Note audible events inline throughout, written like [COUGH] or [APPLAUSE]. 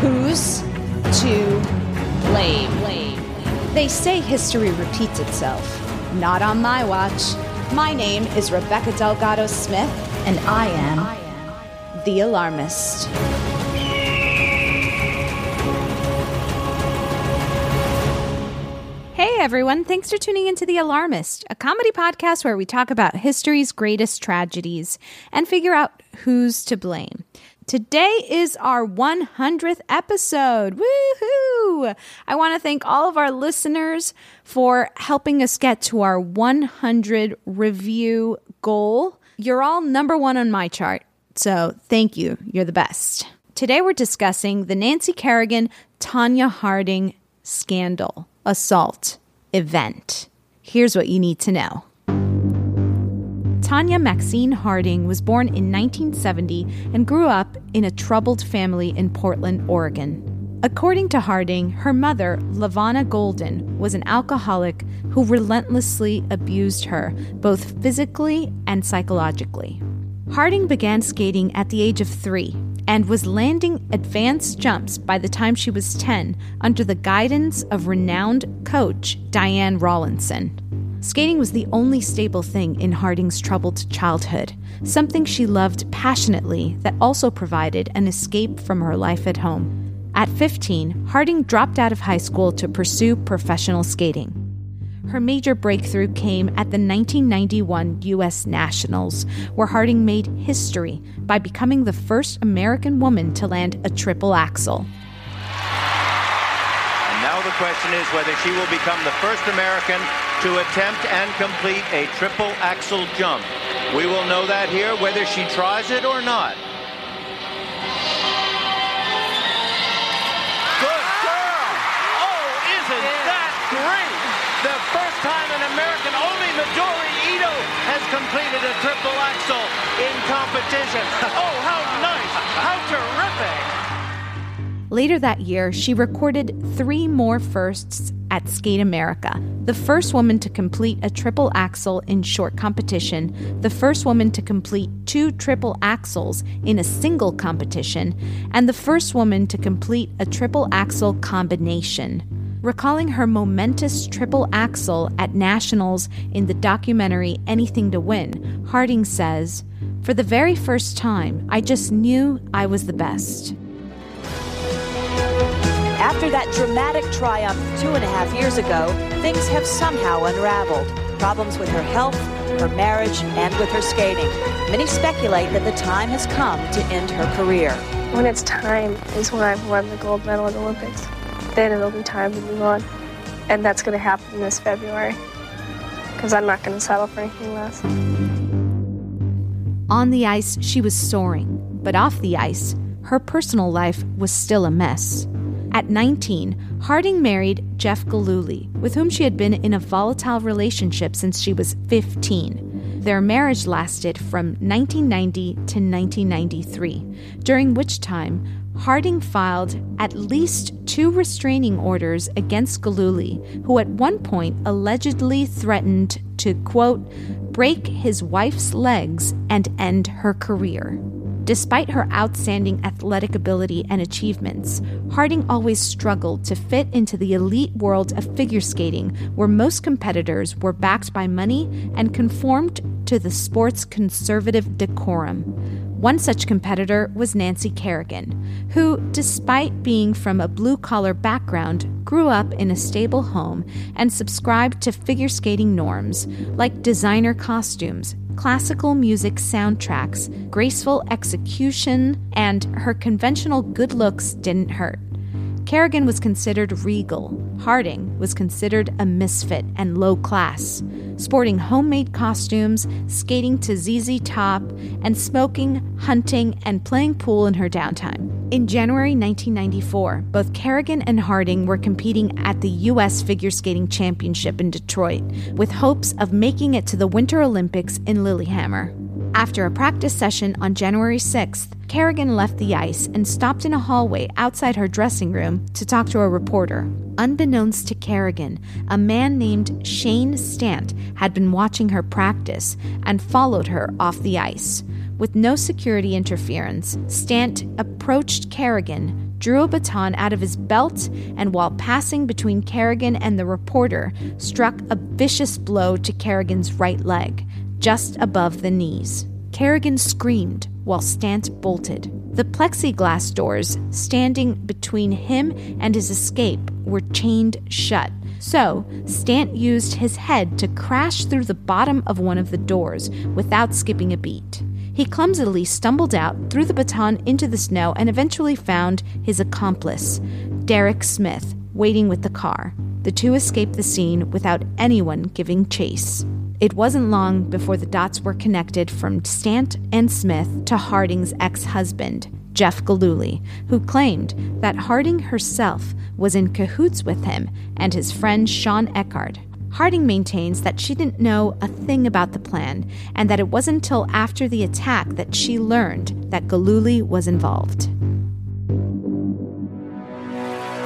who's to blame. They say history repeats itself. Not on my watch. My name is Rebecca Delgado Smith, and I am the alarmist. Hey everyone, thanks for tuning into The Alarmist, a comedy podcast where we talk about history's greatest tragedies and figure out who's to blame. Today is our 100th episode. Woohoo! I want to thank all of our listeners for helping us get to our 100 review goal. You're all number one on my chart, so thank you. You're the best. Today we're discussing the Nancy Kerrigan Tonya Harding scandal, assault, event. Here's what you need to know. Tonya Maxine Harding was born in 1970 and grew up in a troubled family in Portland, Oregon. According to Harding, her mother, LaVona Golden, was an alcoholic who relentlessly abused her, both physically and psychologically. Harding began skating at the age of three and was landing advanced jumps by the time she was 10 under the guidance of renowned coach Diane Rawlinson. Skating was the only stable thing in Harding's troubled childhood, something she loved passionately that also provided an escape from her life at home. At 15, Harding dropped out of high school to pursue professional skating. Her major breakthrough came at the 1991 U.S. Nationals, where Harding made history by becoming the first American woman to land a triple axel. And now the question is whether she will become the first American to attempt and complete a triple axel jump. We will know that here whether she tries it or not. Good girl! Oh, isn't that great? The first time an American, only Midori Ito has completed a triple axel in competition. Oh, how nice! Later that year, she recorded three more firsts at Skate America. The first woman to complete a triple axel in short competition, the first woman to complete two triple axels in a single competition, and the first woman to complete a triple axel combination. Recalling her momentous triple axel at nationals in the documentary Anything to Win, Harding says, For the very first time, I just knew I was the best. After that dramatic triumph two and a half years ago, things have somehow unraveled. Problems with her health, her marriage, and with her skating. Many speculate that the time has come to end her career. When it's time is when I've won the gold medal at the Olympics. Then it'll be time to move on. And that's going to happen this February because I'm not going to settle for anything less. On the ice, she was soaring, but off the ice, her personal life was still a mess. At 19, Harding married Jeff Gillooly, with whom she had been in a volatile relationship since she was 15. Their marriage lasted from 1990 to 1993, during which time Harding filed at least two restraining orders against Gillooly, who at one point allegedly threatened to, quote, break his wife's legs and end her career. Despite her outstanding athletic ability and achievements, Harding always struggled to fit into the elite world of figure skating, where most competitors were backed by money and conformed to the sport's conservative decorum. One such competitor was Nancy Kerrigan, who, despite being from a blue collar background, grew up in a stable home and subscribed to figure skating norms like designer costumes, classical music soundtracks, graceful execution, and her conventional good looks didn't hurt. Kerrigan was considered regal. Harding was considered a misfit and low class, sporting homemade costumes, skating to ZZ Top, and smoking, hunting, and playing pool in her downtime. In January 1994, both Kerrigan and Harding were competing at the U.S. Figure Skating Championship in Detroit, with hopes of making it to the Winter Olympics in Lillehammer. After a practice session on January 6th, Kerrigan left the ice and stopped in a hallway outside her dressing room to talk to a reporter. Unbeknownst to Kerrigan, a man named Shane Stant had been watching her practice and followed her off the ice. With no security interference, Stant approached Kerrigan, drew a baton out of his belt, and while passing between Kerrigan and the reporter, struck a vicious blow to Kerrigan's right leg just above the knees. Kerrigan screamed while Stant bolted. The plexiglass doors standing between him and his escape were chained shut. So, Stant used his head to crash through the bottom of one of the doors without skipping a beat. He clumsily stumbled out, threw the baton into the snow, and eventually found his accomplice, Derek Smith, waiting with the car. The two escaped the scene without anyone giving chase. It wasn't long before the dots were connected from Stant and Smith to Harding's ex husband, Jeff Gillooly, who claimed that Harding herself was in cahoots with him and his friend Shawn Eckardt. Harding maintains that she didn't know a thing about the plan and that it wasn't until after the attack that she learned that Gillooly was involved.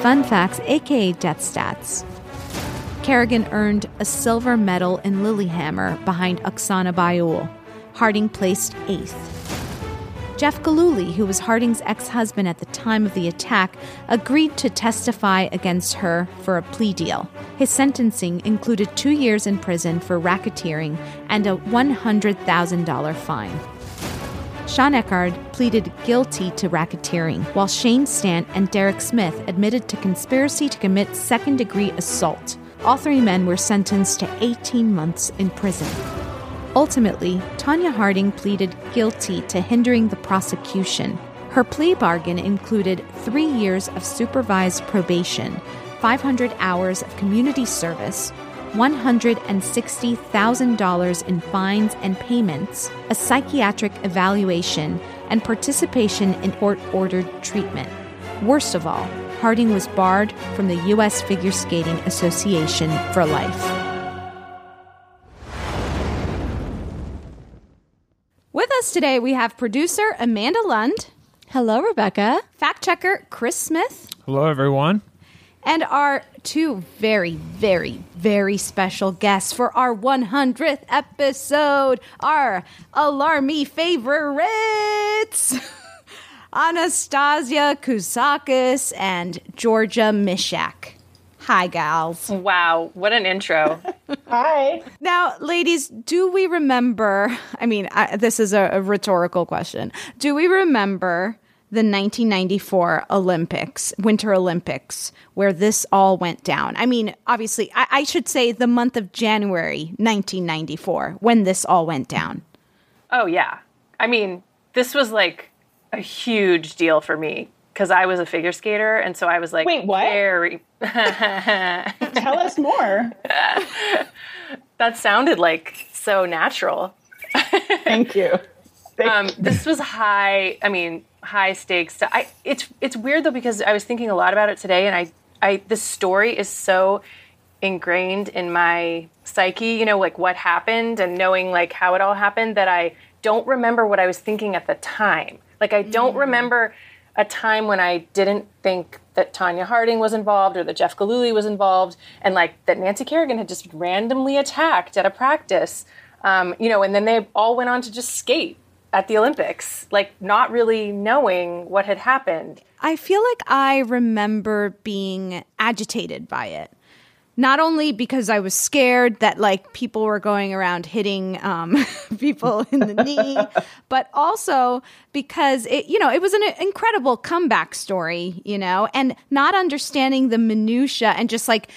Fun facts, aka death stats. Kerrigan earned a silver medal in Lillehammer behind Oksana Baiul. Harding placed eighth. Jeff Gillooly, who was Harding's ex husband at the time of the attack, agreed to testify against her for a plea deal. His sentencing included two years in prison for racketeering and a $100,000 fine. Shawn Eckardt pleaded guilty to racketeering, while Shane Stant and Derek Smith admitted to conspiracy to commit second degree assault. All three men were sentenced to 18 months in prison. Ultimately, Tonya Harding pleaded guilty to hindering the prosecution. Her plea bargain included three years of supervised probation, 500 hours of community service, $160,000 in fines and payments, a psychiatric evaluation, and participation in court ordered treatment. Worst of all, Harding was barred from the U.S. Figure Skating Association for life. With us today, we have producer Amanda Lund. Hello, Rebecca. Fact checker Chris Smith. Hello, everyone. And our two very, very, very special guests for our 100th episode, our alarmy favorites. [LAUGHS] Anastasia Kousakis and Georgia Mischak. Hi, gals. Wow, what an intro. [LAUGHS] Hi. Now, ladies, do we remember? I mean, I, this is a, a rhetorical question. Do we remember the 1994 Olympics, Winter Olympics, where this all went down? I mean, obviously, I, I should say the month of January 1994 when this all went down. Oh, yeah. I mean, this was like a huge deal for me because I was a figure skater, and so I was like, Wait, what? Very... [LAUGHS] Tell us more. [LAUGHS] that sounded like so natural. Thank you. Thank um, this was high. I mean, high stakes. I it's it's weird though because I was thinking a lot about it today, and I I this story is so ingrained in my psyche. You know, like what happened and knowing like how it all happened that I don't remember what I was thinking at the time. Like I don't mm. remember a time when I didn't think that Tonya Harding was involved or that Jeff Gillooly was involved, and like that Nancy Kerrigan had just randomly attacked at a practice. Um, you know, and then they all went on to just skate at the Olympics, like not really knowing what had happened. I feel like I remember being agitated by it not only because I was scared that like people were going around hitting um, [LAUGHS] people in the knee, [LAUGHS] but also because it, you know, it was an incredible comeback story, you know, and not understanding the minutia and just like,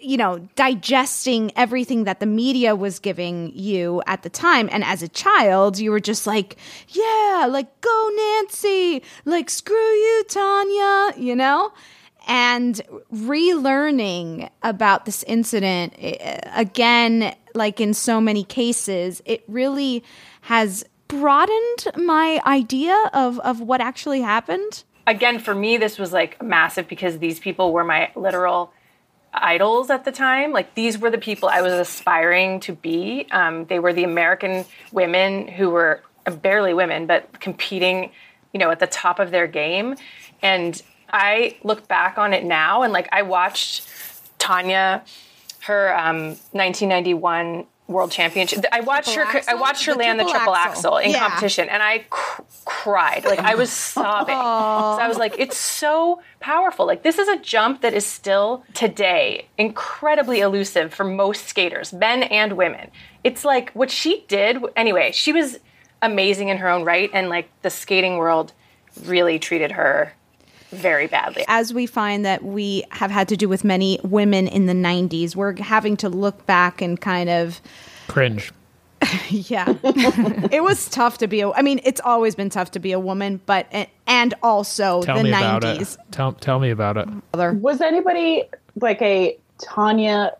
you know, digesting everything that the media was giving you at the time. And as a child, you were just like, yeah, like go Nancy, like screw you, Tonya, you know? And relearning about this incident eh, again like in so many cases it really has broadened my idea of of what actually happened. Again for me this was like massive because these people were my literal idols at the time. Like these were the people i was aspiring to be. Um, they were the american women who were barely women but competing you know at the top of their game. And I look back on it now and like I watched Tonya her um, 1991 World Championship. I watched triple her. Axel? I watched her the land the triple axel, axel in yeah. competition, and I cr- cried. Like I was [LAUGHS] sobbing. so I was like, "It's so powerful. Like this is a jump that is still today incredibly elusive for most skaters, men and women. It's like what she did. Anyway, she was amazing in her own right, and like the skating world really treated her very badly. As we find that we have had to do with many women in the 90s, we're having to look back and kind of cringe. [LAUGHS] yeah. it was tough to be a I mean, it's always been tough to be a woman, but and also tell the me 90s. About it. Tell tell me about it. Was anybody like a Tonya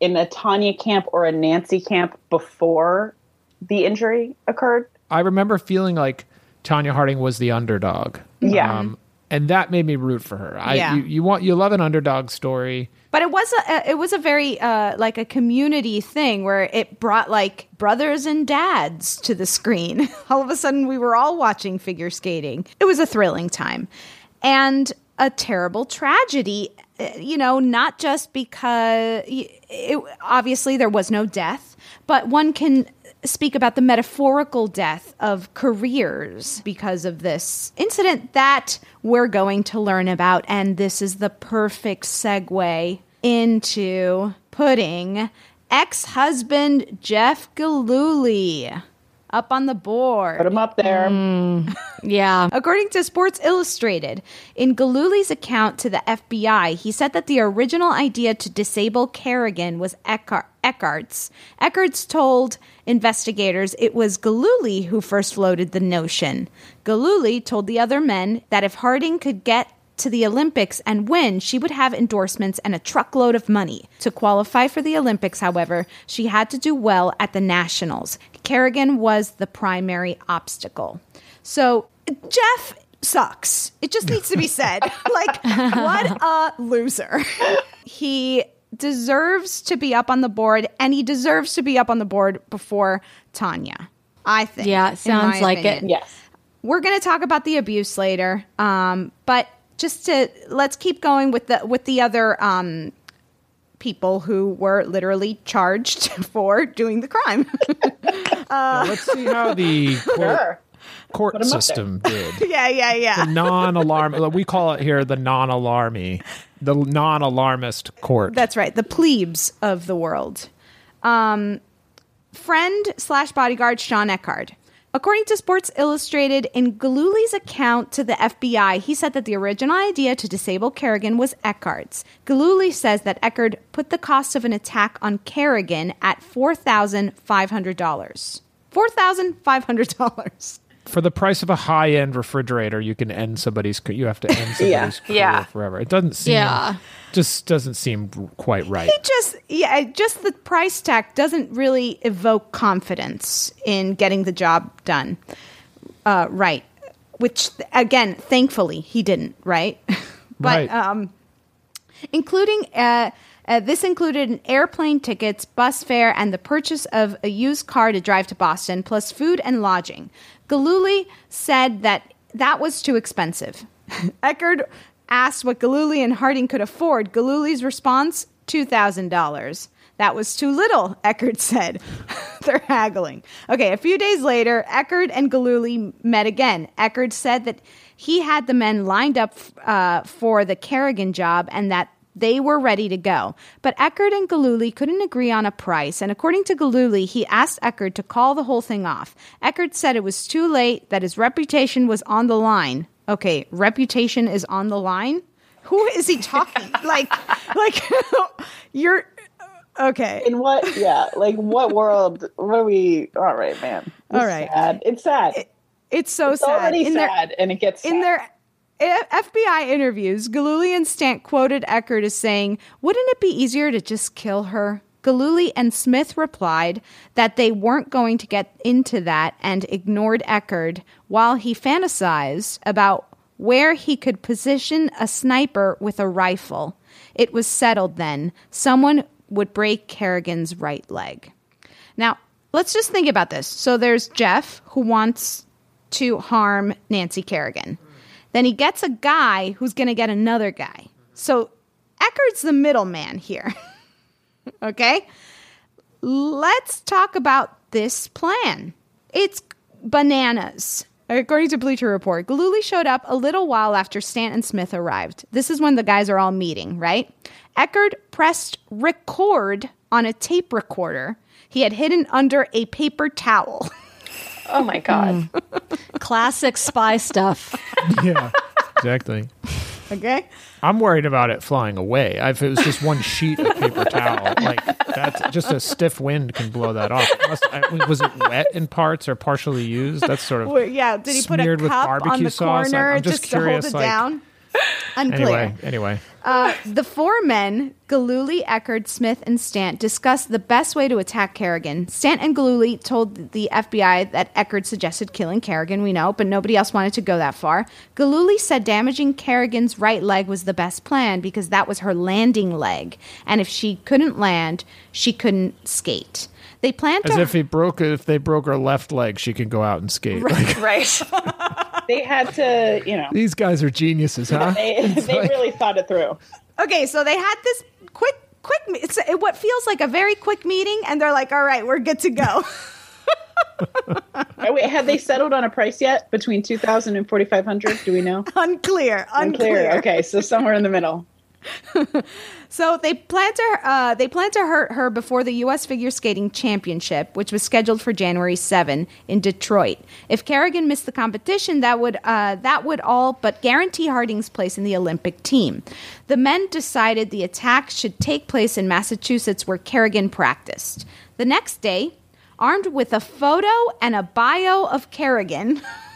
in a Tonya camp or a Nancy camp before the injury occurred? I remember feeling like Tonya Harding was the underdog. Yeah. Um, and that made me root for her. I, yeah. you, you want you love an underdog story, but it was a it was a very uh, like a community thing where it brought like brothers and dads to the screen. [LAUGHS] all of a sudden, we were all watching figure skating. It was a thrilling time, and a terrible tragedy. You know, not just because it, obviously there was no death, but one can speak about the metaphorical death of careers because of this incident that we're going to learn about. And this is the perfect segue into putting ex husband Jeff Gillooly up on the board. Put him up there. Mm, [LAUGHS] yeah. According to Sports Illustrated, in Gillooly's account to the FBI, he said that the original idea to disable Kerrigan was Eckardt, Eckardt's. Eckardt's told investigators it was Gillooly who first floated the notion. Gillooly told the other men that if Harding could get to the Olympics and win, she would have endorsements and a truckload of money. To qualify for the Olympics, however, she had to do well at the Nationals. Kerrigan was the primary obstacle. So, Jeff sucks. It just needs to be said. [LAUGHS] like, what a loser. he deserves to be up on the board, and he deserves to be up on the board before Tanya. I think. Yeah, sounds like opinion. it. Yes. We're going to talk about the abuse later, um, but just to let's keep going with the with the other um, people who were literally charged [LAUGHS] for doing the crime. [LAUGHS] uh, let's see how the court, [LAUGHS] sure. court system did. yeah, yeah, yeah. The non-alarm. We call it here the non-alarmy. the non-alarmist court. That's right, the plebes of the world. Um, friend slash bodyguard Shawn Eckardt. According to Sports Illustrated, in Gillooly's account to the FBI, he said that the original idea to disable Kerrigan was Eckardt's. Gillooly says that Eckardt put the cost of an attack on Kerrigan at $4,500. $4,500. For the price of a high-end refrigerator, you can end somebody's. You have to end [LAUGHS] somebody's Yeah. career Yeah. forever. It doesn't seem. Yeah. Just doesn't seem quite right. He just, yeah, just the price tag doesn't really evoke confidence in getting the job done. Uh, right. Which, again, thankfully, he didn't, right? [LAUGHS] but, Right. um, including, uh, uh, this included an airplane tickets, bus fare, and the purchase of a used car to drive to Boston, plus food and lodging. Gillooly said that that was too expensive. [LAUGHS] Eckardt asked what Gillooly and Harding could afford. Gillooly's response $2,000. That was too little, [LAUGHS] Eckardt said. [LAUGHS] They're haggling. Okay, a few days later, Eckardt and Gillooly met again. Eckardt said that he had the men lined up uh, for the Kerrigan job and that they were ready to go. But Eckardt and Gillooly couldn't agree on a price, and according to Gillooly, he asked Eckardt to call the whole thing off. Eckardt said it was too late, that his reputation was on the line. Okay, reputation is on the line? Who is he talking? [LAUGHS] like, like [LAUGHS] you're okay. In what? Yeah, like what world? What are we? All right, man. All right. It's sad. It's sad. it's so It's sad. already In their- sad, and it gets in their FBI interviews, Gillooly and Stant quoted Eckardt as saying, "Wouldn't it be easier to just kill her?" Gillooly and Smith replied that they weren't going to get into that and ignored Eckardt while he fantasized about where he could position a sniper with a rifle. It was settled then. Someone would break Kerrigan's right leg. Now, let's just think about this. So there's Jeff who wants to harm Nancy Kerrigan. Then he gets a guy who's going to get another guy. So Eckardt's the middleman here. [LAUGHS] okay? Let's talk about this plan. It's bananas. According to Bleacher Report, Gillooly showed up a little while after Stant and Smith arrived. This is when the guys are all meeting, right? Eckardt pressed record on a tape recorder he had hidden under a paper towel. [LAUGHS] Oh my god. Hmm. Classic spy stuff. [LAUGHS] yeah, exactly. Okay. I'm worried about it flying away. If it was just one sheet of paper towel, like that's just a stiff wind can blow that off. Must, I, was it wet in parts or partially used? That's sort of Well, yeah, did he put a smeared with cup on barbecue the sauce. corner I'm just, just curious. to hold it like, down? [LAUGHS] Unclear. Anyway, anyway. Uh, the four men, Gillooly, Eckardt, Smith, and Stant, discussed the best way to attack Kerrigan. Stant and Gillooly told the FBI that Eckardt suggested killing Kerrigan, we know, but nobody else wanted to go that far. Gillooly said damaging Kerrigan's right leg was the best plan because that was her landing leg, and if she couldn't land, she couldn't skate. They planned As to if he broke if they broke her left leg, she could go out and skate. Like, right. [LAUGHS] [LAUGHS] they had to, you know, these guys are geniuses, huh? [LAUGHS] they, they like- really thought it through. Okay, so they had this quick, quick. It's what feels like a very quick meeting, and they're like, "All right, we're good to go." Oh, wait, had they settled on a price yet between two thousand and forty five hundred? Do we know? [LAUGHS] unclear, unclear. Okay, so somewhere in the middle. [LAUGHS] So they plan to uh, they plan to hurt her before the U.S. Figure Skating Championship, which was scheduled for January 7 in Detroit. If Kerrigan missed the competition, that would uh, that would all but guarantee Harding's place in the Olympic team. The men decided the attack should take place in Massachusetts, where Kerrigan practiced. The next day, armed with a photo and a bio of Kerrigan. [LAUGHS]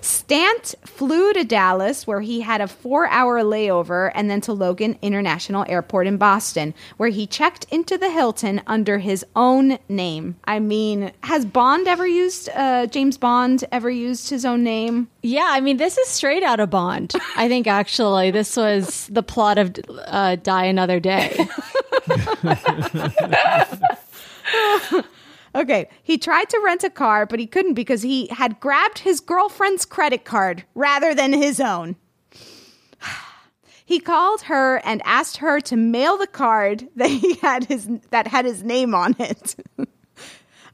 Stant flew to Dallas, where he had a four hour layover, and then to Logan International Airport in Boston, where he checked into the Hilton under his own name. I mean, has Bond ever used, uh, James Bond ever used his own name? Yeah, I mean, this is straight out of Bond. I think actually this was the plot of uh, Die Another Day. [LAUGHS] [LAUGHS] Okay, he tried to rent a car, but he couldn't because he had grabbed his girlfriend's credit card rather than his own. [SIGHS] He called her and asked her to mail the card that he had his that had his name on it. [LAUGHS]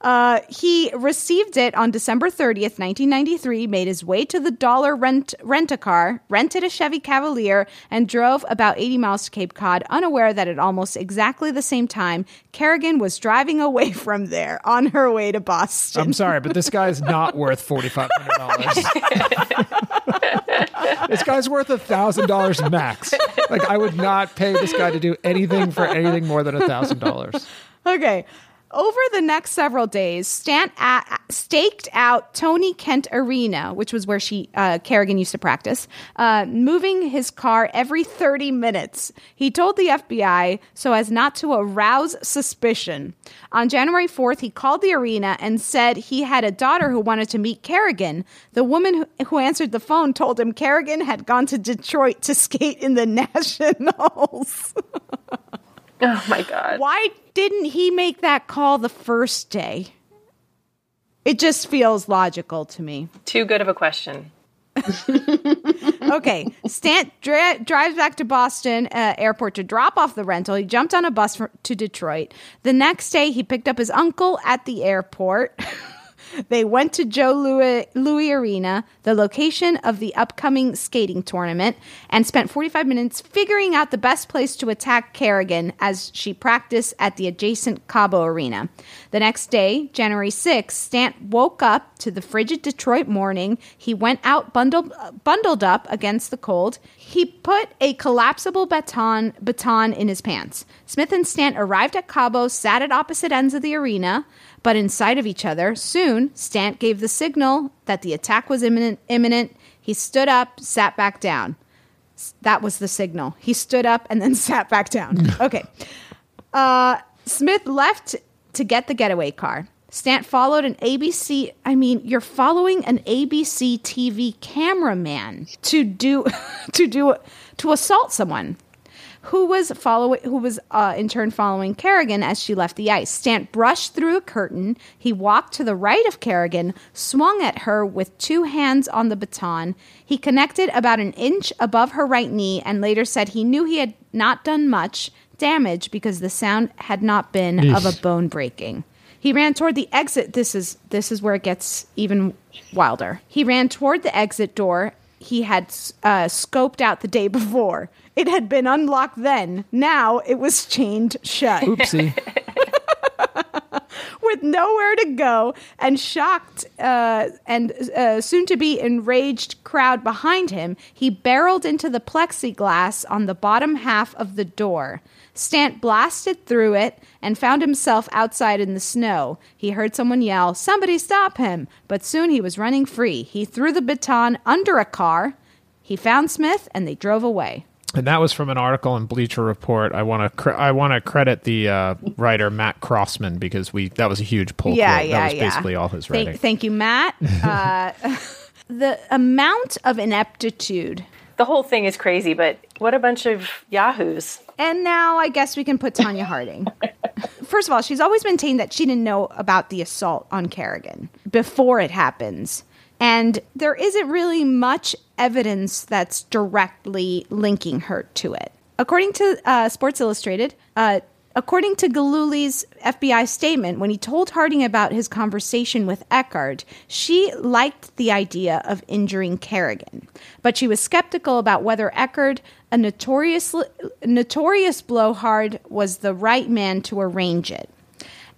Uh, he received it on December 30th, 1993, made his way to the dollar rent rent a car, rented a Chevy Cavalier, and drove about 80 miles to Cape Cod, unaware that at almost exactly the same time, Kerrigan was driving away [LAUGHS] from there on her way to Boston. I'm sorry, but this guy's not [LAUGHS] worth forty five hundred dollars. this guy's worth a thousand dollars max. Like I would not pay this guy to do anything for anything more than a thousand dollars. Okay. Over the next several days, Stant a- staked out Tony Kent Arena, which was where she uh, Kerrigan used to practice, uh, moving his car every 30 minutes. He told the FBI so as not to arouse suspicion. On January 4th, he called the arena and said he had a daughter who wanted to meet Kerrigan. The woman who, who answered the phone told him Kerrigan had gone to Detroit to skate in the [LAUGHS] Nationals. [LAUGHS] [LAUGHS] Oh my god. Why didn't he make that call the first day? It just feels logical to me. Too good of a question. okay, Stant dri- drives back to Boston uh, airport to drop off the rental. He jumped on a bus for- to Detroit. The next day, he picked up his uncle at the airport. [LAUGHS] they went to Joe Louis, Louis Arena, the location of the upcoming skating tournament, and spent 45 minutes figuring out the best place to attack Kerrigan as she practiced at the adjacent Cobo Arena. The next day, January 6th, Stant woke up to the frigid Detroit morning. He went out bundled, bundled up against the cold. He put a collapsible baton, baton in his pants. Smith and Stant arrived at Cobo, sat at opposite ends of the arena but inside of each other. Soon, Stant gave the signal that the attack was imminent. imminent. He stood up, sat back down. That was the signal. He stood up and then [LAUGHS] sat back down. Okay. Uh, Smith left to get the getaway car. Stant followed an ABC. I mean, you're following an ABC TV cameraman to do [LAUGHS] to do to assault someone who was following who was uh, in turn following Kerrigan as she left the ice. Stant brushed through a curtain. He walked to the right of Kerrigan, swung at her with two hands on the baton. He connected about an inch above her right knee and later said he knew he had not done much damage because the sound had not been Eesh. of a bone breaking. He ran toward the exit. This is this is where it gets even wilder. He ran toward the exit door he had uh, scoped out the day before. It had been unlocked then. Now it was chained shut. Oopsie. [LAUGHS] With nowhere to go and shocked uh, and uh, soon to be enraged crowd behind him, he barreled into the plexiglass on the bottom half of the door. Stant blasted through it and found himself outside in the snow. He heard someone yell, Somebody stop him! But soon he was running free. He threw the baton under a car. He found Smith and they drove away. And that was from an article in Bleacher Report. I want to cre- I want to credit the uh, writer Matt Crossman because we that was a huge pull yeah, quote. yeah, that was yeah. basically all his Thank- writing. Thank, you, Matt. [LAUGHS] Uh, [LAUGHS] the amount of ineptitude. The whole thing is crazy, but what a bunch of yahoos. And now I guess we can put Tonya Harding. First of all, she's always maintained that she didn't know about the assault on Kerrigan before it happens. And there isn't really much evidence that's directly linking her to it. According to uh, Sports Illustrated, uh, according to Gillooly's FBI statement, when he told Harding about his conversation with Eckardt, she liked the idea of injuring Kerrigan, but she was skeptical about whether Eckardt, a notorious, notorious blowhard, was the right man to arrange it.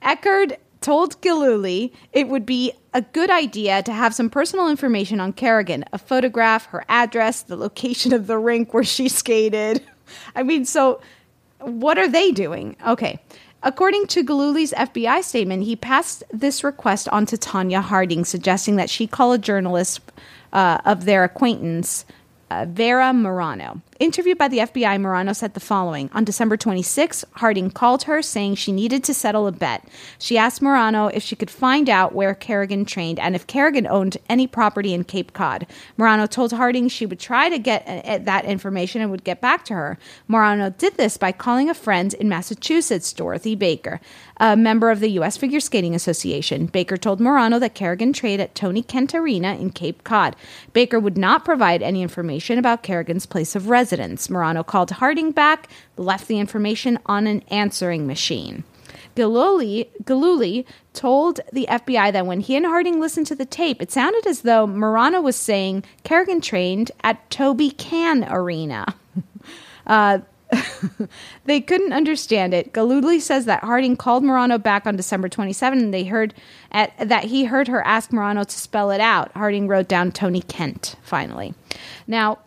Eckardt told Gillooly it would be a good idea to have some personal information on Kerrigan a photograph, her address, the location of the rink where she skated. [LAUGHS] I mean, so what are they doing? Okay. According to Gillooly's FBI statement, he passed this request on to Tonya Harding, suggesting that she call a journalist uh, of their acquaintance, uh, Vera Morano. Interviewed by the FBI, Morano said the following On December 26, Harding called her saying she needed to settle a bet. She asked Morano if she could find out where Kerrigan trained and if Kerrigan owned any property in Cape Cod. Morano told Harding she would try to get uh, that information and would get back to her. Morano did this by calling a friend in Massachusetts, Dorothy Baker, a member of the U.S. Figure Skating Association. Baker told Morano that Kerrigan trained at Tony Kent Arena in Cape Cod. Baker would not provide any information about Kerrigan's place of residence. Morano called Harding back, left the information on an answering machine. Gillooly, Gillooly told the FBI that when he and Harding listened to the tape, it sounded as though Morano was saying Kerrigan trained at Toby Can Arena. [LAUGHS] uh, [LAUGHS] they couldn't understand it. Gillooly says that Harding called Morano back on December 27, and they heard at, that he heard her ask Morano to spell it out. Harding wrote down Tony Kent finally. Now,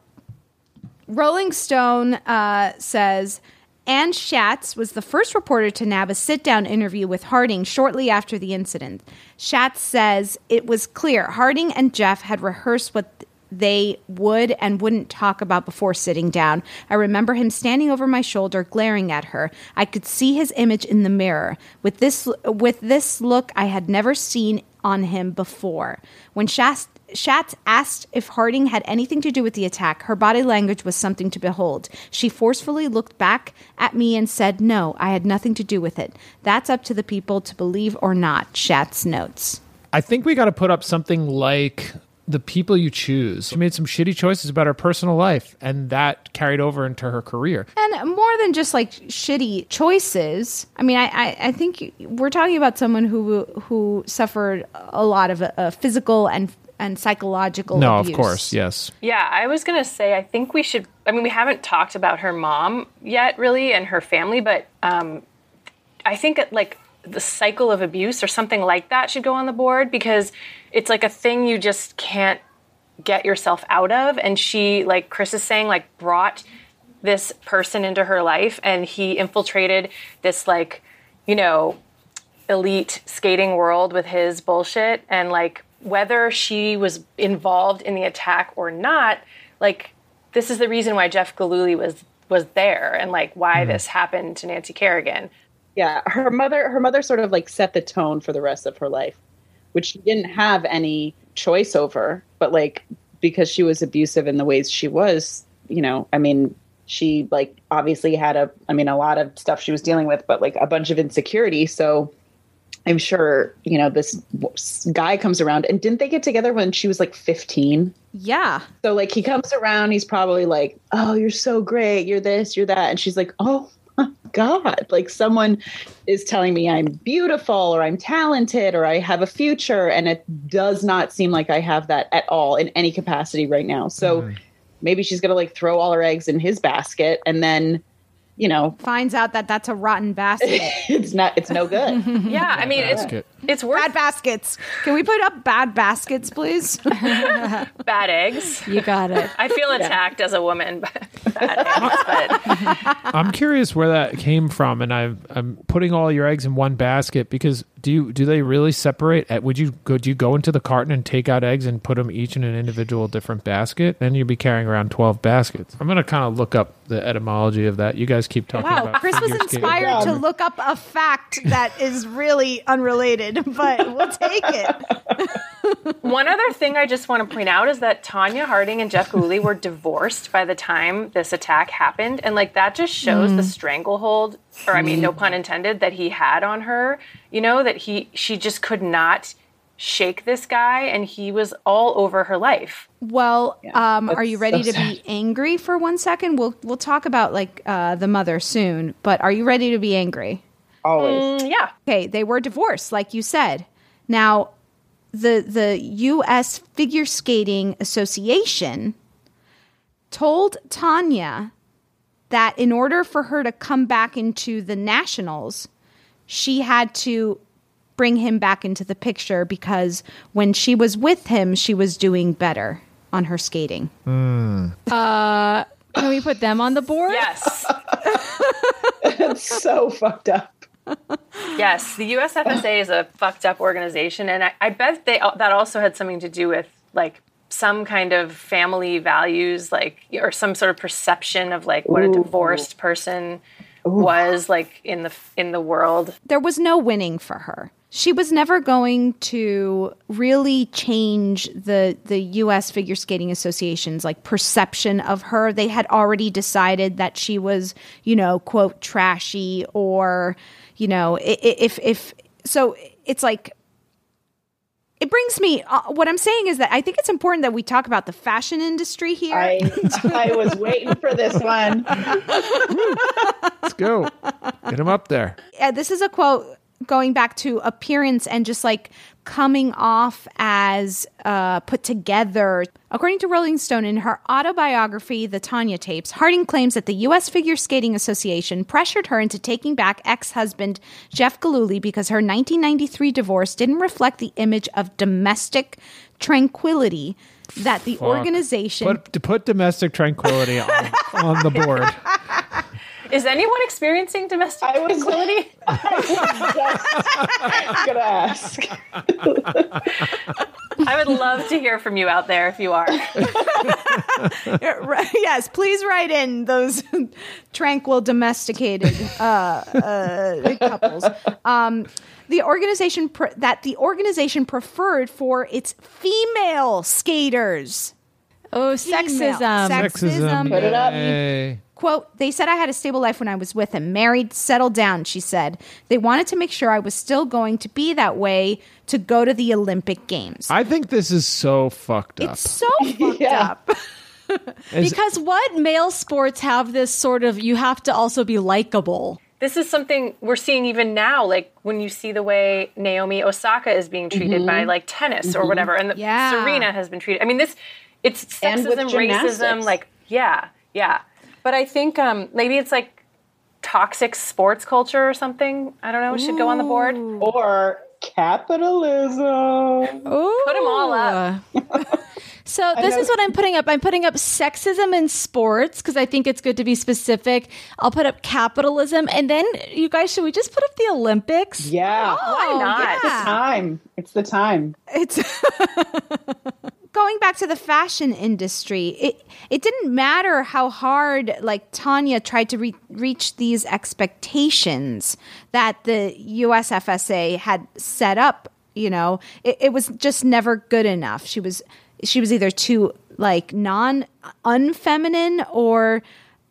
Rolling Stone uh, says Anne Schatz was the first reporter to nab a sit down interview with Harding shortly after the incident. Schatz says it was clear Harding and Jeff had rehearsed what they would and wouldn't talk about before sitting down. I remember him standing over my shoulder glaring at her. I could see his image in the mirror. With this with this look I had never seen on him before. When Schatz Schatz asked if Harding had anything to do with the attack. Her body language was something to behold. She forcefully looked back at me and said, No, I had nothing to do with it. That's up to the people to believe or not, Schatz notes. I think we got to put up something like the people you choose. She made some shitty choices about her personal life, and that carried over into her career. And more than just like shitty choices, I mean, I, I, I think we're talking about someone who who suffered a lot of uh, physical and and psychological no abuse. of course yes Yeah, I was going to say, I think we should. I mean, we haven't talked about her mom yet, really, and her family, but um, I think like the cycle of abuse or something like that should go on the board because it's like a thing you just can't get yourself out of. And she, like Chris is saying, like brought this person into her life and he infiltrated this, like, you know, elite skating world with his bullshit and like whether she was involved in the attack or not like this is the reason why jeff gillooly was was there and like why hmm. this happened to nancy kerrigan. Yeah, her mother her mother sort of like set the tone for the rest of her life, which she didn't have any choice over, but like because she was abusive in the ways she was, you know, I mean, she like obviously had a I mean a lot of stuff she was dealing with, but like a bunch of insecurity, so I'm sure, you know, this guy comes around and didn't they get together when she was like 15? Yeah. So like he comes around, he's probably like, "Oh, you're so great. You're this, you're that." And she's like, "Oh god, like someone is telling me I'm beautiful or I'm talented or I have a future and it does not seem like I have that at all in any capacity right now." So maybe she's going to like throw all her eggs in his basket and then, you know, Finds out that that's a rotten basket. [LAUGHS] it's not it's no good. [LAUGHS] yeah i mean it's Basket. it's worth bad baskets. Can we put up bad baskets, please? [LAUGHS] bad eggs You got it. i feel attacked as a woman by bad eggs but I'm curious where that came from, and I'm I'm putting all your eggs in one basket because do you do they really separate? Uh, Would you go? Do you go into the carton and take out eggs and put them each in an individual different basket? Then you'd be carrying around twelve baskets. I'm gonna kind of look up the etymology of that. You guys keep talking Wow, about. Chris was figure skating. inspired to look up a fact that is really unrelated, [LAUGHS] but we'll take it. One other thing I just want to point out is that Tonya Harding and Jeff Gillooly were divorced by the time this attack happened. And like that just shows the stranglehold, or I mean, no pun intended, that he had on her. You know, that he she just could not shake this guy and he was all over her life. Well, um, are you ready so to be angry for one second? We'll we'll talk about like uh, the mother soon, but are you ready to be angry? Always. Mm, yeah. Okay, they were divorced, like you said. Now, the the U.S. Figure Skating Association told Tonya that in order for her to come back into the nationals, she had to bring him back into the picture because when she was with him, she was doing better on her skating. Uh, can we put them on the board? Yes. [LAUGHS] It's so fucked up. yes. The USFSA is a fucked up organization. And I, I bet they that also had something to do with like some kind of family values, like, or some sort of perception of like what a divorced person was like in the in the world. there was no winning for her. She was never going to really change the the US Figure Skating Association's like perception of her. They had already decided that she was, you know, quote trashy or, you know, i- i- if if so it's like it brings me uh, what I'm saying is that I think it's important that we talk about the fashion industry here. I [LAUGHS] I was waiting for this one. Let's go. Get him up there. uh, this is a quote going back to appearance and just like coming off as uh, put together. According to Rolling Stone, in her autobiography, The Tonya Tapes, Harding claims that the U.S. Figure Skating Association pressured her into taking back ex husband Jeff Gillooly because her 1993 divorce didn't reflect the image of domestic tranquility that the Fuck. organization. Put, to put domestic tranquility on, [LAUGHS] on the board. Is anyone experiencing domestic tranquility? [LAUGHS] [LAUGHS] gonna ask. I would love to hear from you out there if you are. [LAUGHS] yes, please write in those [LAUGHS] tranquil domesticated uh, uh, couples. Um, the organization pr- that the organization preferred for its female skaters. Oh, Female- sexism. Sexism. Put it up. Yay. Quote, they said I had a stable life when I was with him, married, settled down, she said. They wanted to make sure I was still going to be that way to go to the Olympic Games. I think this is so fucked up. It's so [LAUGHS] fucked Yeah. up. [LAUGHS] Because what male sports have this sort of you have to also be likable. This is something we're seeing even now, like when you see the way Naomi Osaka is being treated by mm-hmm. like tennis or mm-hmm. whatever, and the, Yeah. Serena has been treated. I mean, this it's sexism, racism, like yeah, yeah. But I think um, maybe it's like toxic sports culture or something. I don't know. Should go on the board. Or capitalism. Put them all up. [LAUGHS] So this is what I'm putting up. I'm putting up sexism in sports because I think it's good to be specific. I'll put up capitalism, and then you guys, should we just put up the Olympics? Yeah. Why not? It's the time. It's the time. it's [LAUGHS] going back to the fashion industry it it didn't matter how hard like Tonya tried to re- reach these expectations that the USFSA had set up you know? It, it was just never good enough. She was she was either too like non unfeminine or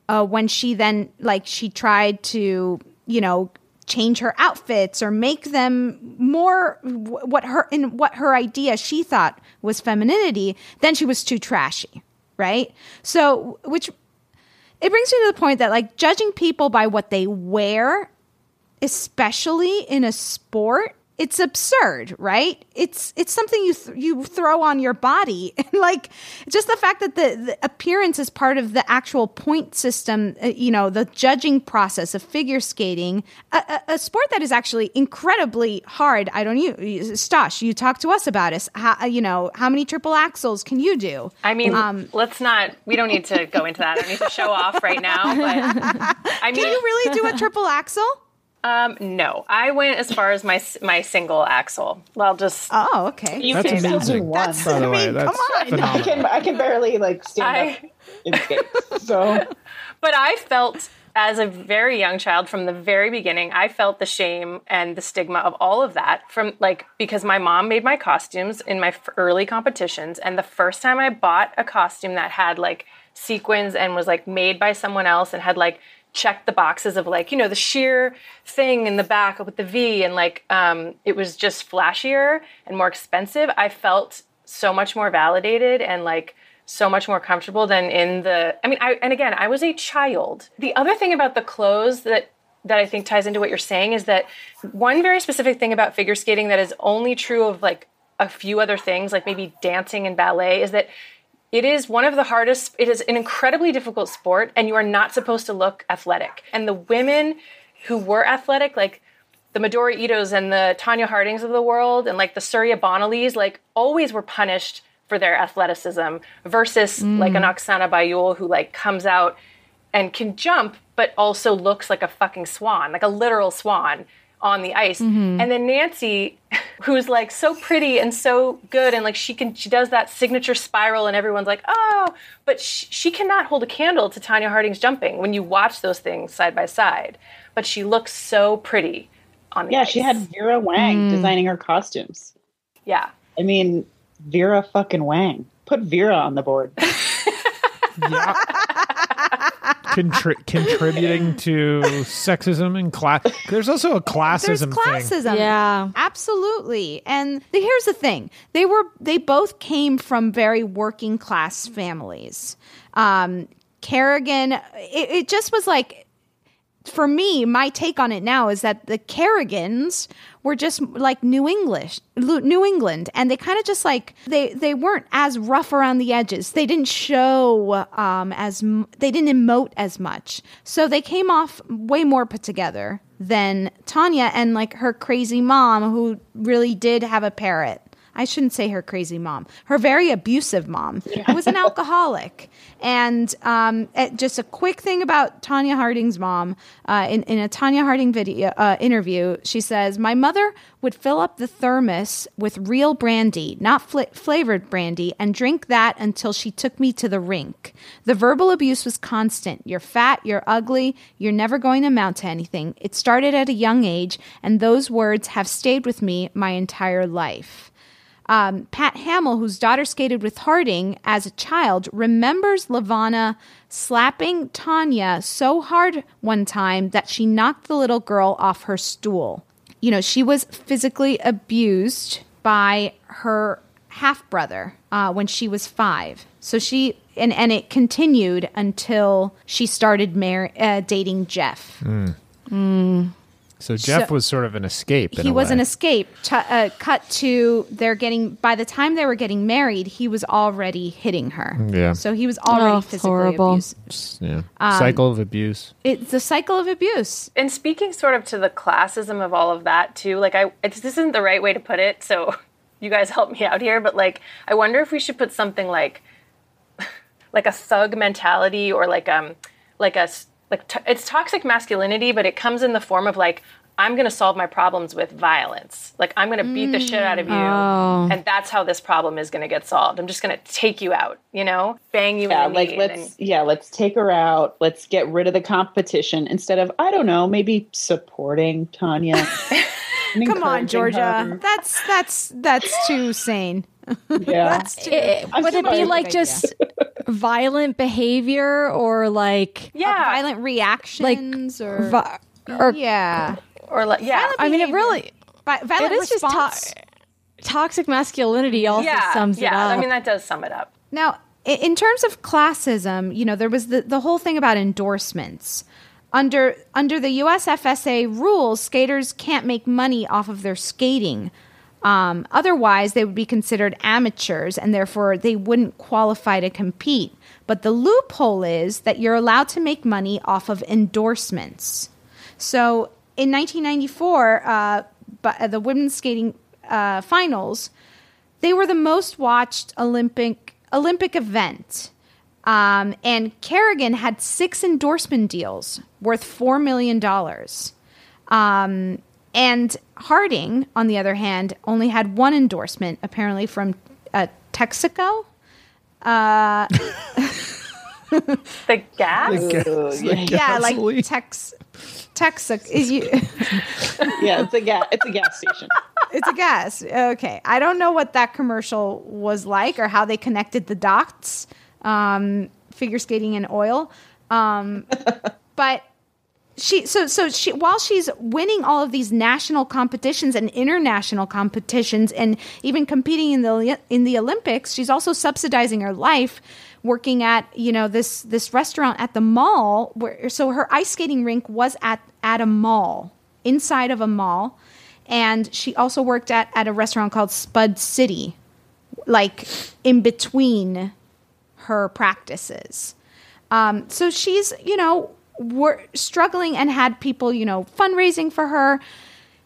uh, when she then like she tried to you know change her outfits or make them more what her in what her idea she thought was femininity then she was too trashy right? So which it brings me to the point that like judging people by what they wear especially in a sport it's absurd right it's it's something you th- you throw on your body [LAUGHS] and like just the fact that the, the appearance is part of the actual point system uh, you know the judging process of figure skating a, a, a sport that is actually incredibly hard i don't you stosh you talk to us about us. how, you know how many triple axels can you do I mean, Um, let's not. We don't need to go into that. I don't need to show off right now. But I [LAUGHS] mean, can you really do a triple axel Um, no, I went as far as my my single axel. Well, just oh okay you That's can amazing. one. By the I mean, that's come on. I can I can barely like stand I- up in skates. So [LAUGHS] But I felt as a very young child from the very beginning, I felt the shame and the stigma of all of that from like because my mom made my costumes in my early competitions and the first time I bought a costume that had like sequins and was like made by someone else and had like checked the boxes of like, you know, the sheer thing in the back with the V and like um it was just flashier and more expensive, I felt so much more validated and like so much more comfortable than in the I mean I and again I was a child. The other thing about the clothes that that I think ties into what you're saying is that one very specific thing about figure skating that is only true of like a few other things like maybe dancing and ballet is that it is one of the hardest it is an incredibly difficult sport and you are not supposed to look athletic. And the women who were athletic like the Midori Itos and the Tonya Hardings of the world and like the Surya Bonalys like always were punished for their athleticism versus mm. like an Oksana Bayul who like comes out and can jump but also looks like a fucking swan, like a literal swan on the ice. And then Nancy [LAUGHS] who's like so pretty and so good and like she can she does that signature spiral and everyone's like, "Oh, but sh- she cannot hold a candle to Tonya Harding's jumping when you watch those things side by side." But she looks so pretty on the yeah, ice. she had Vera Wang Mm. designing her costumes. Yeah. I mean, Vera fucking Wang. Put Vera on the board. [LAUGHS] Contri- contributing to sexism and class. There's also a There's classism thing. classism. Yeah. Absolutely. And the, here's the thing. They were they both came from very working class families. Um Kerrigan it, it just was like for me, my take on it now is that the Kerrigans were just like New English, New England, and they kind of just like they they weren't as rough around the edges. They didn't show um, as they didn't emote as much, so they came off way more put together than Tonya and like her crazy mom, who really did have a parrot. I shouldn't say her crazy mom, her very abusive mom, was an [LAUGHS] alcoholic. And um, eh, just a quick thing about Tonya Harding's mom. Uh, in, in a Tonya Harding video uh, interview, she says, "My mother would fill up the thermos with real brandy, not fl- flavored brandy, and drink that until she took me to the rink. The verbal abuse was constant. You're fat. You're ugly. You're never going to amount to anything. It started at a young age, and those words have stayed with me my entire life." Um, Pat Hamill, whose daughter skated with Harding as a child, remembers LaVona slapping Tonya so hard one time that she knocked the little girl off her stool. You know, she was physically abused by her half brother uh, when she was five. So she and and it continued until she started mar- uh, dating Jeff. Mm. Mm. So Jeff So- was sort of an escape. In he a was way. an escape. Ch- uh, cut to they're getting. By the time they were getting married, he was already hitting her. Yeah. So he was already Oh, physically horrible. abusive. Yeah. Um, Cycle of abuse. It's a cycle of abuse. And speaking sort of to the classism of all of that too, like I, it's, this isn't the right way to put it. So [LAUGHS] you guys help me out here. But like, I wonder if we should put something like, [LAUGHS] like a thug mentality or like um, like a s- like t- it's toxic masculinity, but it comes in the form of like. I'm going to solve my problems with violence. Like, I'm going to beat the shit out of you. Oh. And that's how this problem is going to get solved. I'm just going to take you out, you know? Bang you yeah, in the like let's and yeah, let's take her out. Let's get rid of the competition instead of I don't know, maybe supporting Tonya. [LAUGHS] and Come on, Georgia. her. That's that's that's too sane. Yeah. [LAUGHS] That's too. I'm would it be like just violent behavior or like yeah, uh, violent reactions or vi- or yeah, or like yeah. I mean, it really Vi- violent it is just response. to- toxic masculinity also yeah, sums yeah. it up. Yeah, I mean, that does sum it up. Now, in terms of classism, you know, there was the, the whole thing about endorsements. Under under the USFSA rules, skaters can't make money off of their skating. Um, otherwise, they would be considered amateurs, and therefore they wouldn't qualify to compete. But the loophole is that you're allowed to make money off of endorsements. So in 1994, uh, but, uh, the women's skating uh, finals, they were the most watched Olympic Olympic event. Um, and Kerrigan had six endorsement deals worth $4 million. Um, and Harding, on the other hand, only had one endorsement, apparently from uh, Texaco. Uh, [LAUGHS] The gas? The gas- the yeah, gasoline. like Tex, Texaco. you- [LAUGHS] yeah, it's a gas it's a gas station. it's a gas. Okay. I don't know what that commercial was like or how they connected the dots, um, figure skating and oil. Um, [LAUGHS] but she, so, so she, while she's winning all of these national competitions and international competitions and even competing in the, in the Olympics, she's also subsidizing her life working at, you know, this, this restaurant at the mall where, so her ice skating rink was at, at a mall inside of a mall and she also worked at, at a restaurant called Spud City, like in between her practices. Um, so she's, you know, wor- struggling and had people, you know, fundraising for her.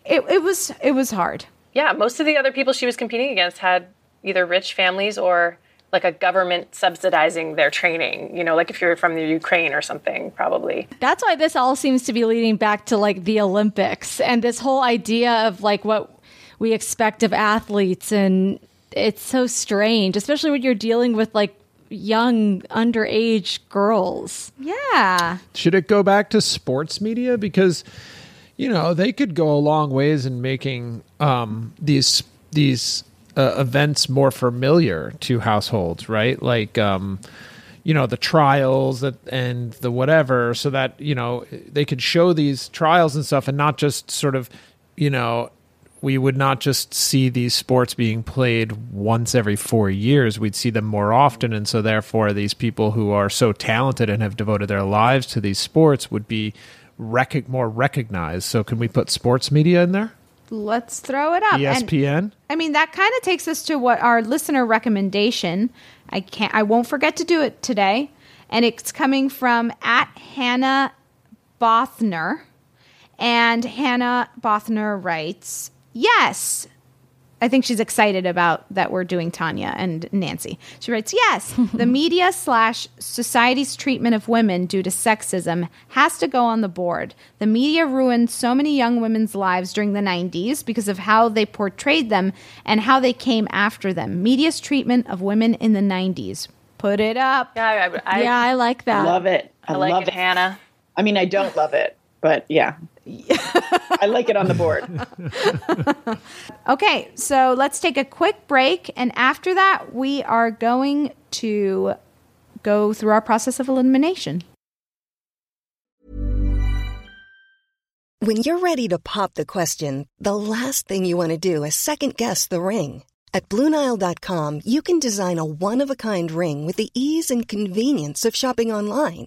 It, it was it was hard. Yeah, most of the other people she was competing against had either rich families or like a government subsidizing their training. You know, like if you're from the Ukraine or something, probably. That's why this all seems to be leading back to like the Olympics and this whole idea of like what we expect of athletes. And it's so strange, especially when you're dealing with like young underage girls. Yeah. Should it go back to sports media because you know they could go a long ways in making um, these these uh, events more familiar to households, right? Like um, you know the trials that and the whatever, so that you know they could show these trials and stuff, and not just sort of you know we would not just see these sports being played once every four years. We'd see them more often. And so, therefore, these people who are so talented and have devoted their lives to these sports would be rec- more recognized. So can we put sports media in there? Let's throw it up. And- ESPN. I mean, that kind of takes us to what our listener recommendation. I can't. I won't forget to do it today, and it's coming from at Hannah Bothner, and Hannah Bothner writes, "Yes." I think she's excited about that we're doing Tanya and Nancy. She writes, Yes, [LAUGHS] the media slash society's treatment of women due to sexism has to go on the board. The media ruined so many young women's lives during the 90s because of how they portrayed them and how they came after them. Media's treatment of women in the 90s. Put it up. Yeah, I, I, yeah, I like that. Love it. I, like love it, Hannah. I mean, I don't love it, but yeah. [LAUGHS] I like it on the board. [LAUGHS] Okay, so let's take a quick break. And after that, we are going to go through our process of elimination. When you're ready to pop the question, the last thing you want to do is second guess the ring. At Bluenile.com, you can design a one of a kind ring with the ease and convenience of shopping online.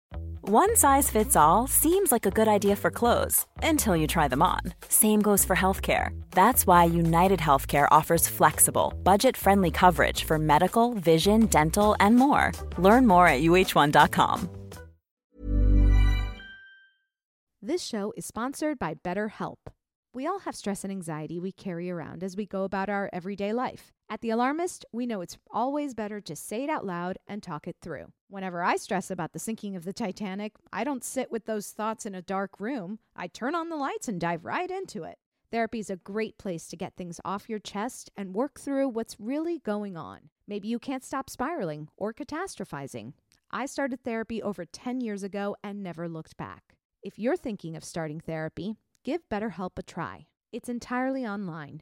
One size fits all seems like a good idea for clothes until you try them on. Same goes for healthcare. That's why United Healthcare offers flexible, budget friendly coverage for medical, vision, dental, and more. Learn more at uh1.com. This show is sponsored by BetterHelp. We all have stress and anxiety we carry around as we go about our everyday life. At The Alarmist, we know it's always better to say it out loud and talk it through. Whenever I stress about the sinking of the Titanic, I don't sit with those thoughts in a dark room. I turn on the lights and dive right into it. Therapy is a great place to get things off your chest and work through what's really going on. Maybe you can't stop spiraling or catastrophizing. I started therapy over 10 years ago and never looked back. If you're thinking of starting therapy, give BetterHelp a try. It's entirely online,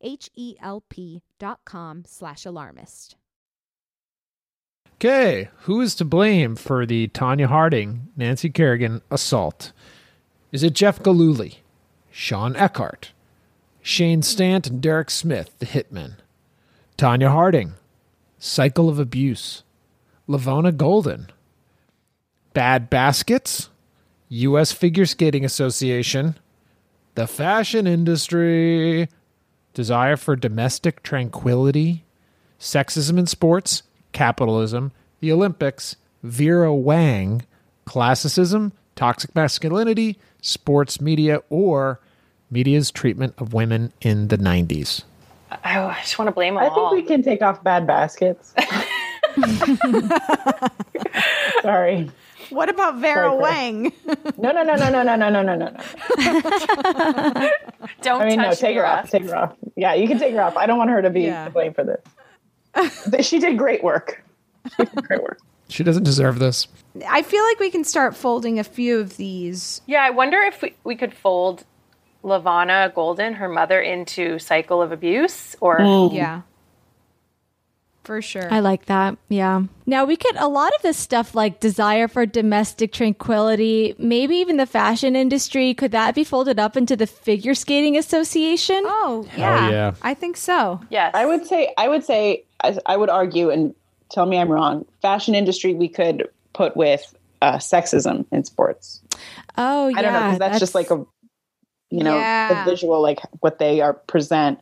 H-E-L-P dot com slash alarmist. Okay, who is to blame for the Tonya Harding, Nancy Kerrigan assault? Is it Jeff Gillooly, Shawn Eckardt, Shane Stant, and Derek Smith, the hitmen? Tonya Harding, cycle of abuse. LaVona Golden, bad baskets. U.S. Figure Skating Association, the fashion industry, desire for domestic tranquility, sexism in sports, capitalism, the Olympics, Vera Wang, classicism, toxic masculinity, sports media, or media's treatment of women in the 90s. I, I just want to blame them I all. think we can take off bad baskets. [LAUGHS] [LAUGHS] Sorry. What about Vera Sorry, Wang? [LAUGHS] No, no, no, no, no, no, no, no, no, no. [LAUGHS] Don't I mean, no, touch take her off. Take her off. Yeah, you can take her off. I don't want her to be Yeah. to blame for this. She did great work. She did great work. She doesn't deserve this. I feel like we can start folding a few of these. Yeah, I wonder if we, we could fold LaVona Golden, her mother, into cycle of abuse or Yeah. For sure. I like that. Yeah. Now we could a lot of this stuff like desire for domestic tranquility, maybe even the fashion industry. Could that be folded up into the figure skating association? Oh yeah. yeah. I think so. Yes. I would say I would say I, I would argue and tell me I'm wrong. Fashion industry we could put with uh, sexism in sports. Oh yeah. I don't know because that's, just like a you know Yeah. the visual like what they are present.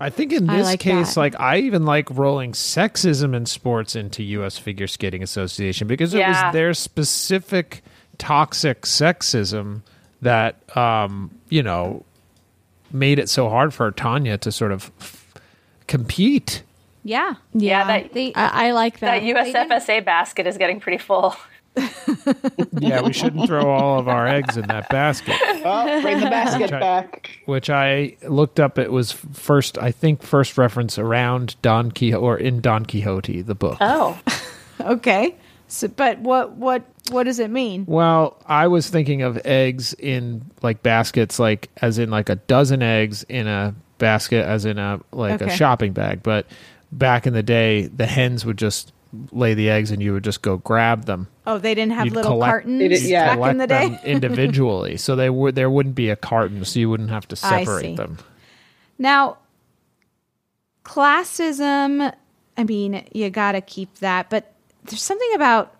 I think in this like case, that. like I even like rolling sexism in sports into U.S. Figure Skating Association because it was their specific toxic sexism that um, you know made it so hard for Tonya to sort of f- compete. Yeah. Yeah, that I, I like that that. USFSA basket is getting pretty full. [LAUGHS] Yeah, we shouldn't throw all of our eggs in that basket. Oh, bring the basket Which I- back. Which I looked up. It was first, I think, first reference around Don Quixote or in Don Quixote, the book. Oh. [LAUGHS] Okay. So, but what what what does it mean? Well, I was thinking of eggs in like baskets, like as in like a dozen eggs in a basket, as in a like a shopping bag. But back in the day, the hens would just lay the eggs, and you would just go grab them. Oh, they didn't have You'd little collect- cartons They did- yeah. back in Collect the them day. [LAUGHS] individually, so they would there wouldn't be a carton, so you wouldn't have to I see. separate them. Now, classism, I mean, you got to keep that, but there's something about,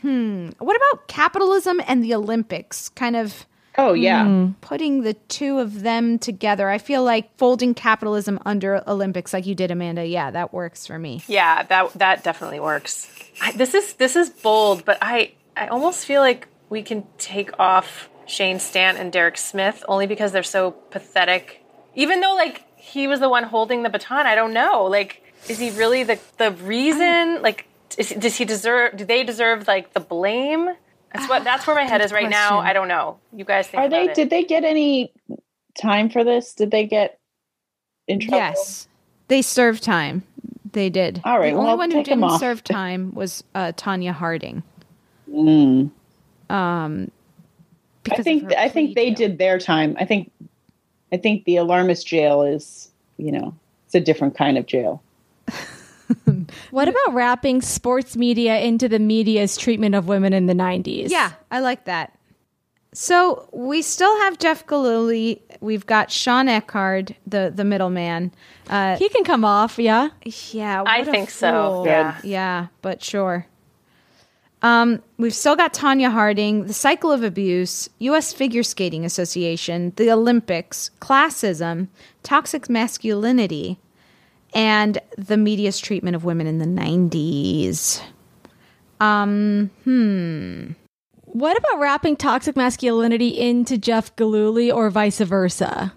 hmm, what about capitalism and the Olympics? Kind of Oh yeah. Hmm. putting the two of them together. I feel like folding capitalism under Olympics, like you did, Amanda. Yeah, that works for me. Yeah, that that definitely works. I, this is this is bold, but I I almost feel like we can take off Shane Stant and Derek Smith only because they're so pathetic. Even though like he was the one holding the baton, I don't know. Like, is he really the the reason? Like, is, does he deserve? Do they deserve like the blame? That's what. That's where my head is right now. I don't know. You guys think? Are they? it. Did they get any time for this? Did they get in trouble? Yes, they served time. They did. All right, The only well, one who didn't serve time was uh, Tonya Harding. Mm. Um, I think I think they deal. did their time. I think I think the alarmist jail is you know it's a different kind of jail. [LAUGHS] What about wrapping sports media into the media's treatment of women in the 90s? Yeah, I like that. So we still have Jeff Gillooly. We've got Shawn Eckardt, the the middleman. Uh, He can come off, yeah. yeah, I what a think so, yeah. yeah, but sure. Um, we've still got Tonya Harding, the cycle of abuse, U.S. Figure Skating Association, the Olympics, classism, toxic masculinity, and the media's treatment of women in the '90s. Um, hmm. What about wrapping toxic masculinity into Jeff Gillooly or vice versa?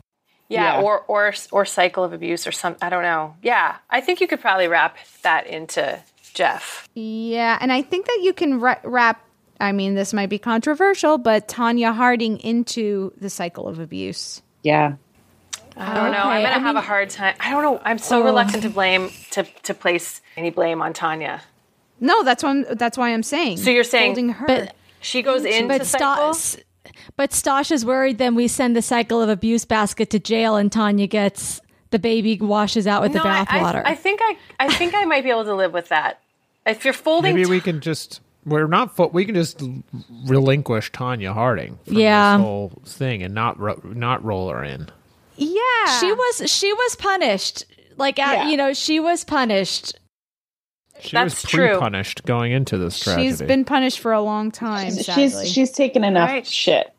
Yeah, Yeah. or or or cycle of abuse or some. I don't know. Yeah, I think you could probably wrap that into Jeff. Yeah, and I think that you can ra- wrap. I mean, this might be controversial, but Tonya Harding into the cycle of abuse. Yeah. I don't know. I'm gonna I have a hard time. I don't know. I'm so Oh. reluctant to blame to to place any blame on Tonya. No, that's why. I'm, that's why I'm saying. So you're saying- holding her. But She goes into but cycle. Sta- but Stosh is worried then we send the cycle of abuse basket to jail and Tonya gets the baby washes out with the No, I- I, bathwater. I think I I think I might be able to live with that. If you're folding, Maybe we can just we're not fo- we can just relinquish Tonya Harding from Yeah. this whole thing and not ro- not roll her in. Yeah, she was she was punished. Like uh, Yeah. you know, she was punished. She That's was true. pre-punished going into this tragedy. She's been punished for a long time. sadly. She's she's taken enough Right. shit.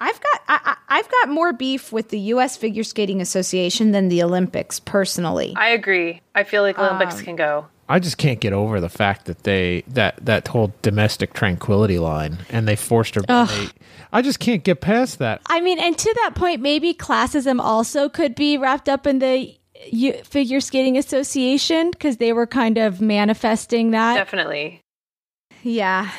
I've got I, I, I've got more beef with the U.S. Figure Skating Association than the Olympics personally. I agree. I feel like Olympics Um, can go. I just can't get over the fact that they that that whole domestic tranquility line and they forced her. They, I just can't get past that. I mean, and to that point, maybe classism also could be wrapped up in the U- figure skating association because they were kind of manifesting that. Definitely. Yeah.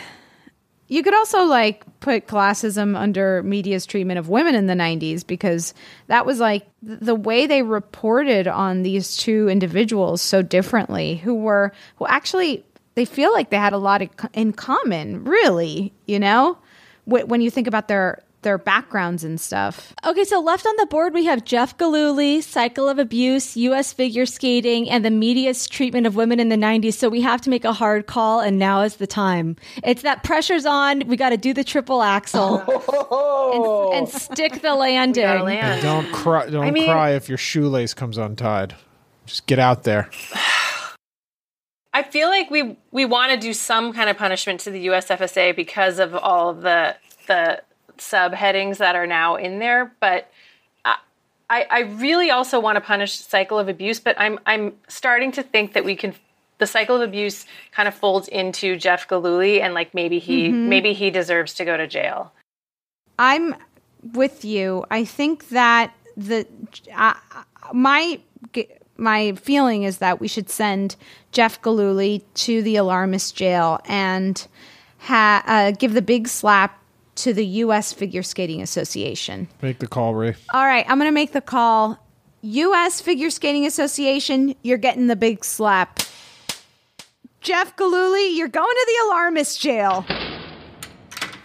You could also like put classism under media's treatment of women in the 90s because that was like the way they reported on these two individuals so differently who were who actually they feel like they had a lot in common really you know? When you think about their their backgrounds and stuff. Okay, so left on the board we have Jeff Gillooly, Cycle of Abuse, U.S. Figure Skating, and the media's treatment of women in the 90s. So we have to make a hard call, and now is the time. It's that pressure's on. We got to do the triple axel [LAUGHS] and, and stick the landing. And don't cry. Don't I mean- cry if your shoelace comes untied. Just get out there. [SIGHS] I feel like we we want to do some kind of punishment to the USFSA because of all of the the subheadings that are now in there, but I I really also want to punish the cycle of abuse, but I'm I'm starting to think that we can the cycle of abuse kind of folds into Jeff Gillooly and like maybe he Mhm. maybe he deserves to go to jail. I'm with you. I think that the uh, my my feeling is that we should send Jeff Gillooly to the alarmist jail and ha- uh, give the big slap to the U.S. Figure Skating Association. Make the call, Ray. All right, I'm going to make the call. U.S. Figure Skating Association, you're getting the big slap. Jeff Gillooly, you're going to the alarmist jail.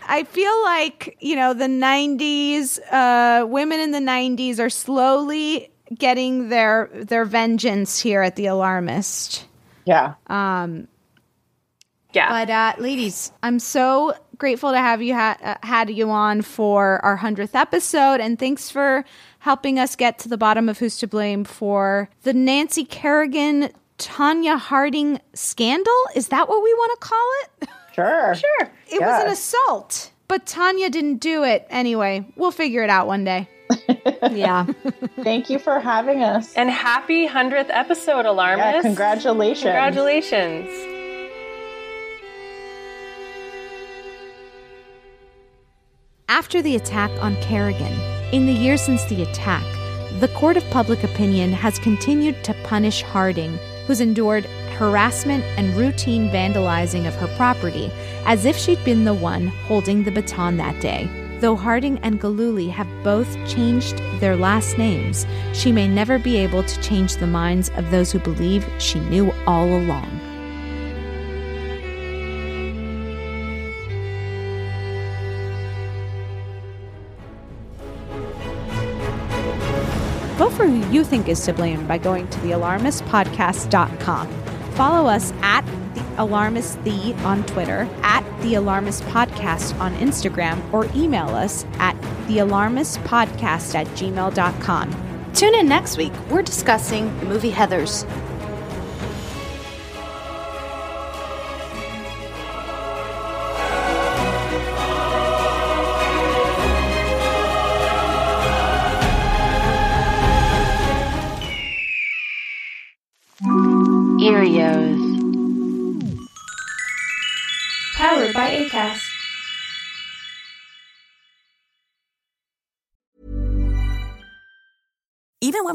I feel like, you know, the 90s, uh, women in the 90s are slowly getting their their vengeance here at the alarmist. Yeah. Um, yeah. But uh, ladies, I'm so grateful to have you ha- uh, had you on for our hundredth episode, and thanks for helping us get to the bottom of who's to blame for the Nancy Kerrigan Tonya Harding scandal. Is that what we want to call it? [LAUGHS] Sure. sure. It was an assault, but Tonya didn't do it anyway. We'll figure it out one day. [LAUGHS] yeah. Thank you for having us. And happy 100th episode, Alarmist. Yeah, congratulations. Congratulations. After the attack on Kerrigan, in the years since the attack, the court of public opinion has continued to punish Harding, who's endured harassment and routine vandalizing of her property, as if she'd been the one holding the baton that day. Though Harding and Gillooly have both changed their last names, she may never be able to change the minds of those who believe she knew all along. You think is to blame by going to thealarmistpodcast.com. Follow us at the Alarmist The on Twitter, at the Alarmist Podcast on Instagram, or email us at thealarmistpodcast at gmail.com. Tune in next week. We're discussing the movie Heathers.